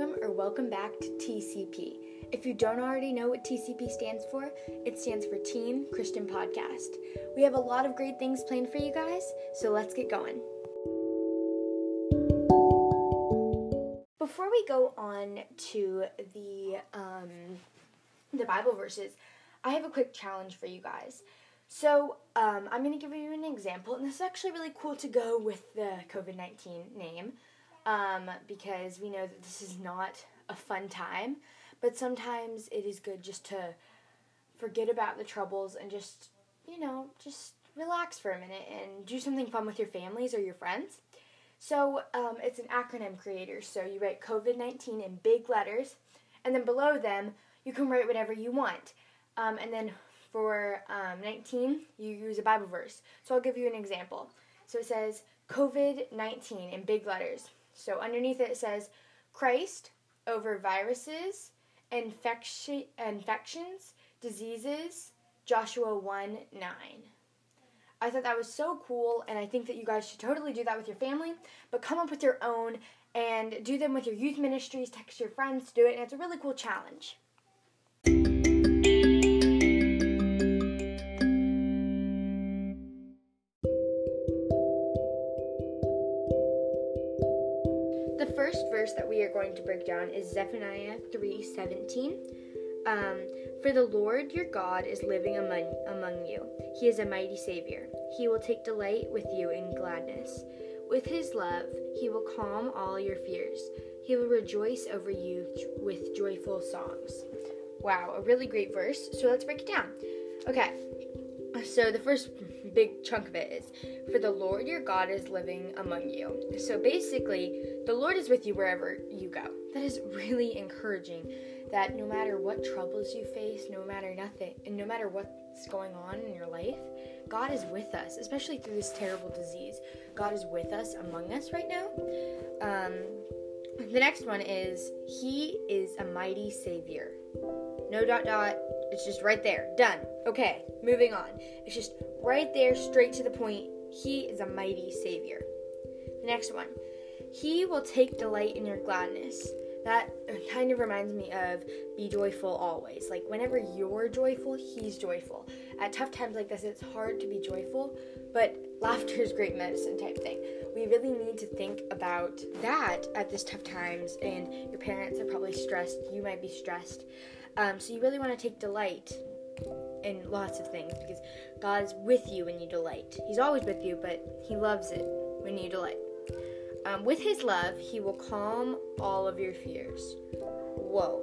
welcome or welcome back to TCP. If you don't already know what TCP stands for, it stands for Teen Christian Podcast. We have a lot of great things planned for you guys, so let's get going. Before we go on to the um, the Bible verses, I have a quick challenge for you guys. So um, I'm going to give you an example, and this is actually really cool to go with the COVID 19 name um, because we know that this is not a fun time, but sometimes it is good just to forget about the troubles and just, you know, just relax for a minute and do something fun with your families or your friends. So um, it's an acronym creator. So you write COVID 19 in big letters, and then below them, you can write whatever you want. Um, and then for um, 19, you use a Bible verse. So I'll give you an example. So it says COVID 19 in big letters. So underneath it, says Christ over viruses, infection, infections, diseases, Joshua 1 9. I thought that was so cool, and I think that you guys should totally do that with your family, but come up with your own and do them with your youth ministries, text your friends to do it, and it's a really cool challenge. First verse that we are going to break down is Zephaniah 3:17. Um, For the Lord your God is living among, among you. He is a mighty Savior. He will take delight with you in gladness. With his love, he will calm all your fears. He will rejoice over you with joyful songs. Wow, a really great verse. So let's break it down. Okay, so the first big chunk of it is For the Lord your God is living among you. So basically, the Lord is with you wherever you go. That is really encouraging that no matter what troubles you face, no matter nothing, and no matter what's going on in your life, God is with us, especially through this terrible disease. God is with us, among us right now. Um, the next one is He is a mighty Savior. No dot dot. It's just right there. Done. Okay, moving on. It's just right there, straight to the point. He is a mighty Savior. The next one. He will take delight in your gladness. That kind of reminds me of be joyful always. Like whenever you're joyful, he's joyful. At tough times like this, it's hard to be joyful, but laughter is great medicine type thing. We really need to think about that at this tough times, and your parents are probably stressed. You might be stressed. Um, so you really want to take delight in lots of things because God is with you when you delight. He's always with you, but He loves it when you delight. Um, with His love, He will calm all of your fears. Whoa.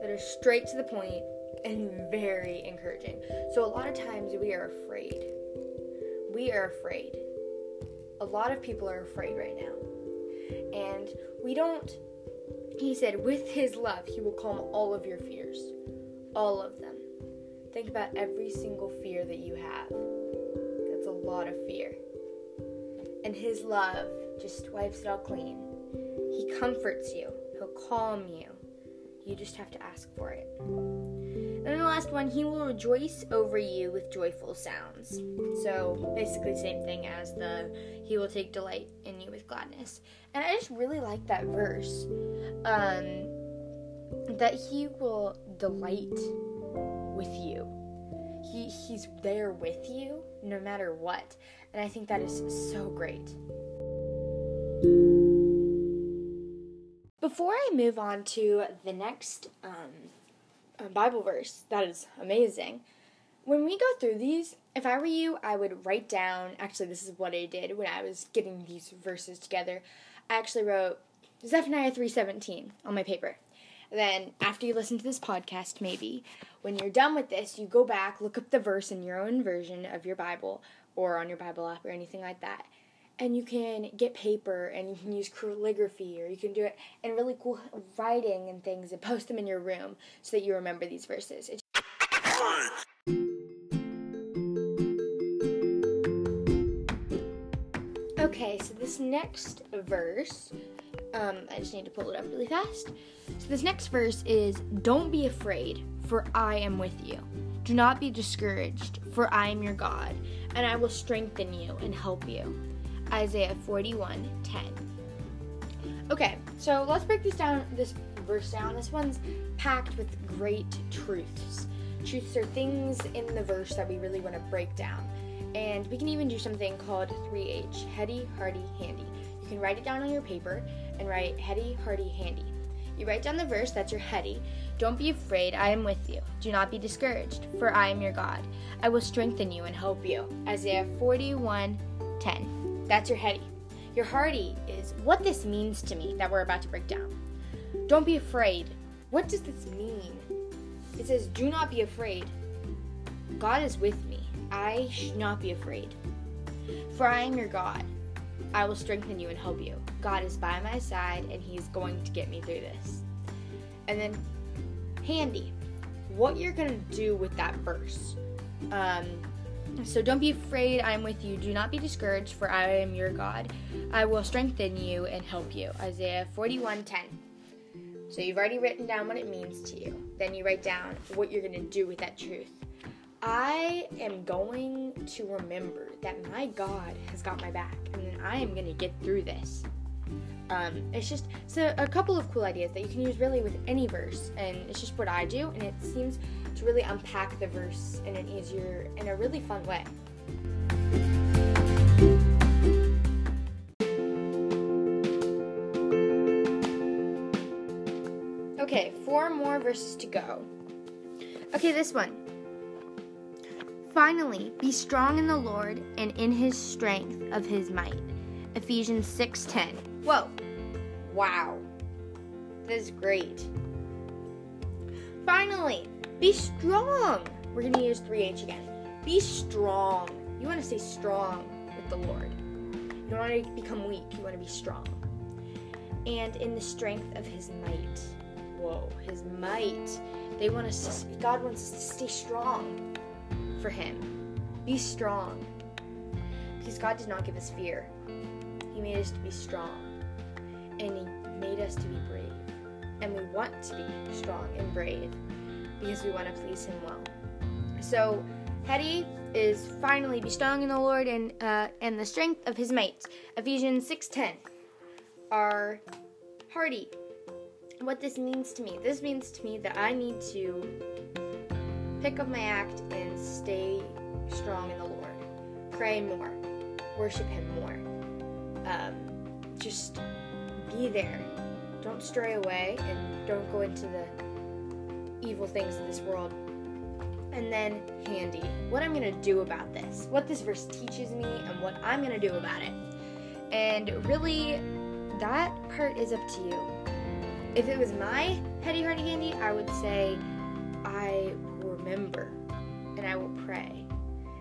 That is straight to the point and very encouraging. So, a lot of times we are afraid. We are afraid. A lot of people are afraid right now. And we don't, he said, with his love, he will calm all of your fears. All of them. Think about every single fear that you have. That's a lot of fear. And his love just wipes it all clean. He comforts you, he'll calm you. You just have to ask for it. And then the last one, he will rejoice over you with joyful sounds. So basically, same thing as the he will take delight in you with gladness. And I just really like that verse. Um, that he will delight with you. He he's there with you no matter what. And I think that is so great. Before I move on to the next um, Bible verse, that is amazing. When we go through these, if I were you, I would write down. Actually, this is what I did when I was getting these verses together. I actually wrote Zephaniah 3:17 on my paper. Then, after you listen to this podcast, maybe when you're done with this, you go back, look up the verse in your own version of your Bible or on your Bible app or anything like that, and you can get paper and you can use calligraphy or you can do it in really cool writing and things and post them in your room so that you remember these verses. It's okay, so this next verse, um, I just need to pull it up really fast. So this next verse is Don't be afraid, for I am with you. Do not be discouraged, for I am your God, and I will strengthen you and help you. Isaiah 41 10. Okay, so let's break this down. This verse down. This one's packed with great truths. Truths are things in the verse that we really want to break down. And we can even do something called 3H heady, hearty, handy. You can write it down on your paper and write heady, hearty, handy. You write down the verse, that's your heady. Don't be afraid, I am with you. Do not be discouraged, for I am your God. I will strengthen you and help you. Isaiah 41 10. That's your heady. Your hearty is what this means to me that we're about to break down. Don't be afraid. What does this mean? It says, Do not be afraid. God is with me. I should not be afraid. For I am your God. I will strengthen you and help you. God is by my side and He's going to get me through this. And then, handy. What you're going to do with that verse. Um, so don't be afraid, I am with you. Do not be discouraged, for I am your God. I will strengthen you and help you. Isaiah 41 10. So you've already written down what it means to you. Then you write down what you're going to do with that truth. I am going to remember that my God has got my back, and I am going to get through this. Um, it's just so a couple of cool ideas that you can use really with any verse, and it's just what I do, and it seems to really unpack the verse in an easier, in a really fun way. Okay, four more verses to go. Okay, this one. Finally, be strong in the Lord and in his strength of his might. Ephesians 6:10. Whoa. Wow. This is great. Finally, be strong. We're going to use 3H again. Be strong. You want to stay strong with the Lord. You don't want to become weak. You want to be strong. And in the strength of his might. Whoa, his might. They want us to, God wants us to stay strong for him. Be strong. Because God did not give us fear. He made us to be strong. And he made us to be brave. And we want to be strong and brave because we want to please him well. So, heady is finally be strong in the Lord and uh, and the strength of his might. Ephesians 6:10. Are hearty. What this means to me. This means to me that I need to pick up my act and stay strong in the Lord. Pray more. Worship him more. Um, just be there. Don't stray away and don't go into the evil things of this world. And then handy. What I'm going to do about this. What this verse teaches me and what I'm going to do about it. And really, that part is up to you. If it was my heady hearty handy, I would say I remember and I will pray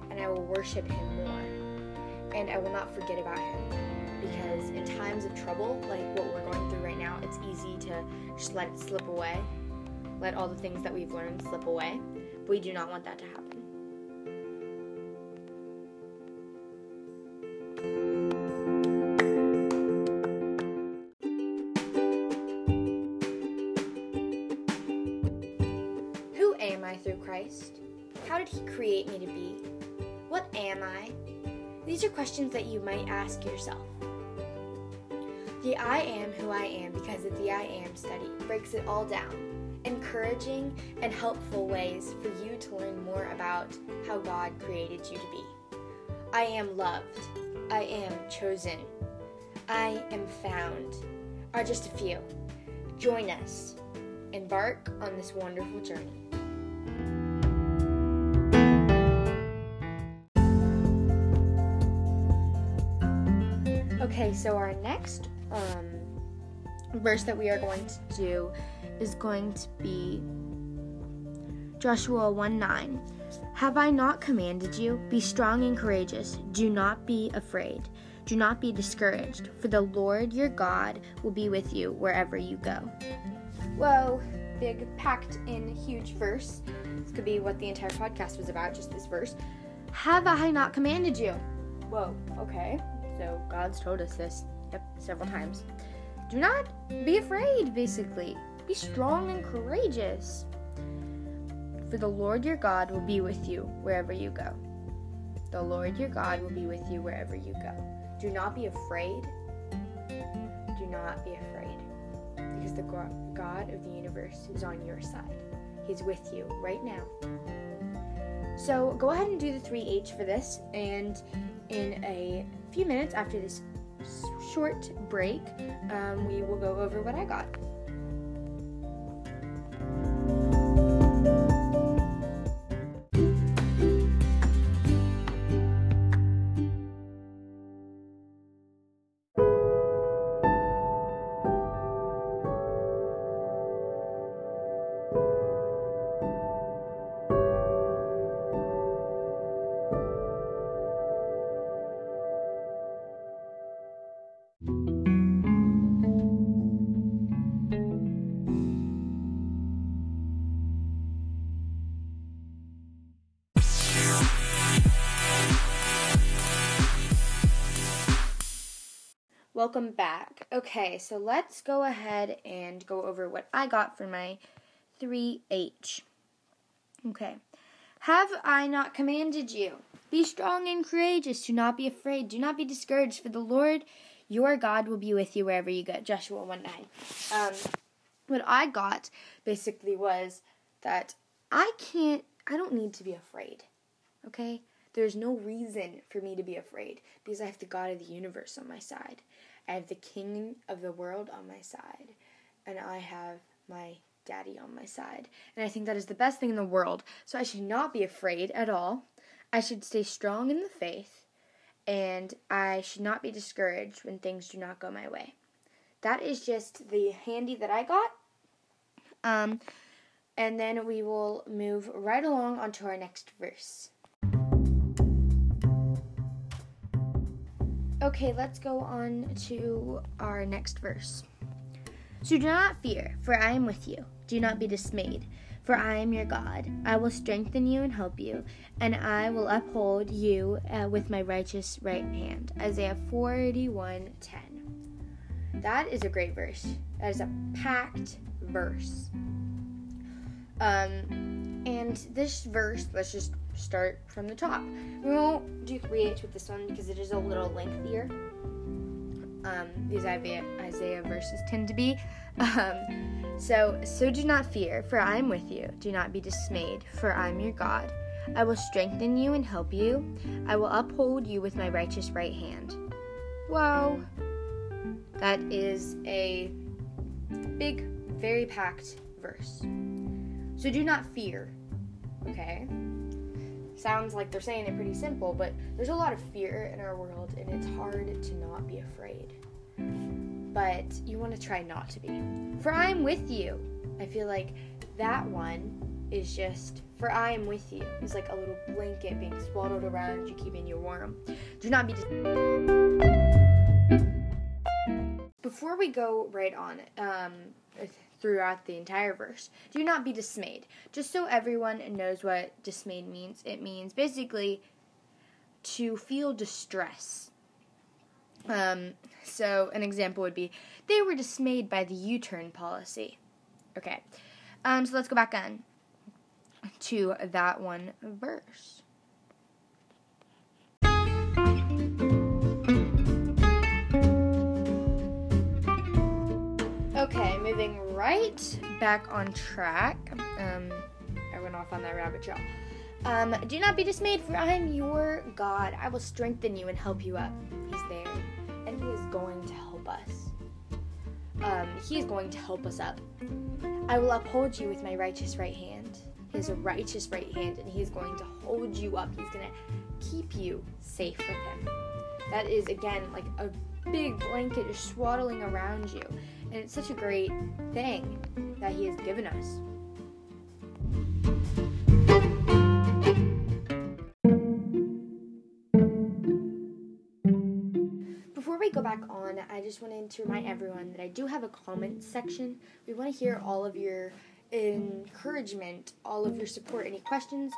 and I will worship him more and I will not forget about him because in times of trouble like what we're going through right now it's easy to just let it slip away let all the things that we've learned slip away. But we do not want that to happen These are questions that you might ask yourself. The I am who I am because of the I am study breaks it all down, encouraging and helpful ways for you to learn more about how God created you to be. I am loved. I am chosen. I am found are just a few. Join us. Embark on this wonderful journey. Okay, so our next um, verse that we are going to do is going to be Joshua 1 9. Have I not commanded you? Be strong and courageous. Do not be afraid. Do not be discouraged, for the Lord your God will be with you wherever you go. Whoa, big, packed in huge verse. This could be what the entire podcast was about, just this verse. Have I not commanded you? Whoa, okay. So God's told us this, yep, several mm-hmm. times. Do not be afraid, basically. Be strong and courageous. For the Lord your God will be with you wherever you go. The Lord your God will be with you wherever you go. Do not be afraid. do not be afraid because the God of the universe is on your side. He's with you right now. So go ahead and do the 3H for this, and in a few minutes after this short break, um, we will go over what I got. Welcome back. Okay, so let's go ahead and go over what I got for my 3H. Okay. Have I not commanded you? Be strong and courageous. Do not be afraid. Do not be discouraged, for the Lord your God will be with you wherever you go. Joshua 1 9. Um, what I got basically was that I can't, I don't need to be afraid. Okay? There's no reason for me to be afraid because I have the God of the universe on my side. I have the king of the world on my side, and I have my daddy on my side. And I think that is the best thing in the world. So I should not be afraid at all. I should stay strong in the faith, and I should not be discouraged when things do not go my way. That is just the handy that I got. Um, and then we will move right along onto our next verse. Okay, let's go on to our next verse. So do not fear, for I am with you. Do not be dismayed, for I am your God. I will strengthen you and help you, and I will uphold you uh, with my righteous right hand. Isaiah 41 10. That is a great verse. That is a packed verse. Um, and this verse, let's just start from the top. We won't do 3H with this one because it is a little lengthier. Um, these Isaiah, Isaiah verses tend to be. Um, so, so do not fear, for I am with you. Do not be dismayed, for I am your God. I will strengthen you and help you. I will uphold you with my righteous right hand. Whoa! That is a big, very packed verse. So do not fear, okay? Sounds like they're saying it pretty simple, but there's a lot of fear in our world, and it's hard to not be afraid. But you want to try not to be. For I am with you. I feel like that one is just for I am with you. It's like a little blanket being swaddled around you, keeping you warm. Do not be. Dis- Before we go right on, um, throughout the entire verse. Do not be dismayed. Just so everyone knows what dismayed means, it means basically to feel distress. Um, so, an example would be they were dismayed by the U turn policy. Okay, um, so let's go back on to that one verse. Okay, moving right back on track. Um, I went off on that rabbit trail. Um, do not be dismayed, for I am your God. I will strengthen you and help you up. He's there, and He is going to help us. Um, he is going to help us up. I will uphold you with my righteous right hand. A righteous right hand, and He is going to hold you up. He's going to keep you safe with Him. That is, again, like a big blanket swaddling around you. And it's such a great thing that He has given us. Before we go back on, I just wanted to remind everyone that I do have a comment section. We want to hear all of your encouragement, all of your support, any questions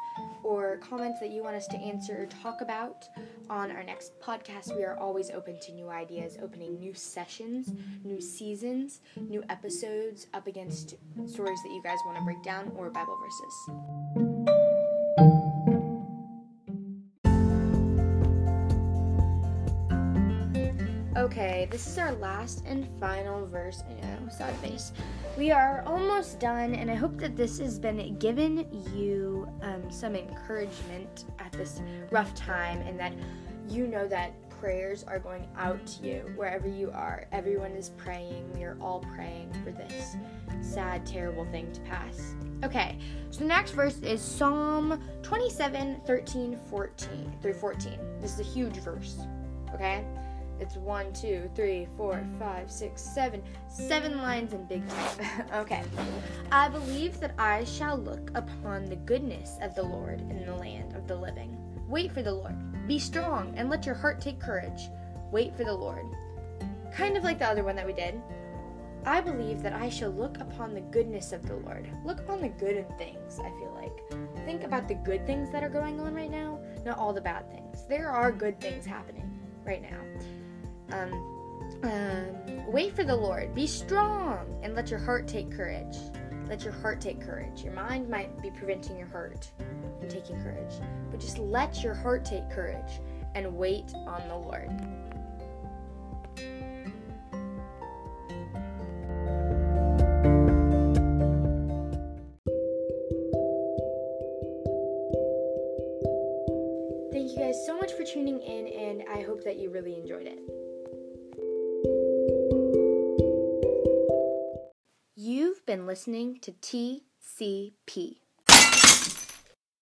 or comments that you want us to answer or talk about on our next podcast. We are always open to new ideas, opening new sessions, new seasons, new episodes up against stories that you guys want to break down or Bible verses. Okay, this is our last and final verse. I know, sad face. We are almost done, and I hope that this has been given you um, some encouragement at this rough time, and that you know that prayers are going out to you wherever you are. Everyone is praying. We are all praying for this sad, terrible thing to pass. Okay, so the next verse is Psalm 27 13 14 through 14. This is a huge verse, okay? It's one, two, three, four, five, six, seven, seven lines in big type. okay. I believe that I shall look upon the goodness of the Lord in the land of the living. Wait for the Lord. Be strong and let your heart take courage. Wait for the Lord. Kind of like the other one that we did. I believe that I shall look upon the goodness of the Lord. Look upon the good in things, I feel like. Think about the good things that are going on right now, not all the bad things. There are good things happening right now. Um, um, wait for the Lord. Be strong and let your heart take courage. Let your heart take courage. Your mind might be preventing your heart from taking courage, but just let your heart take courage and wait on the Lord. Listening to TCP.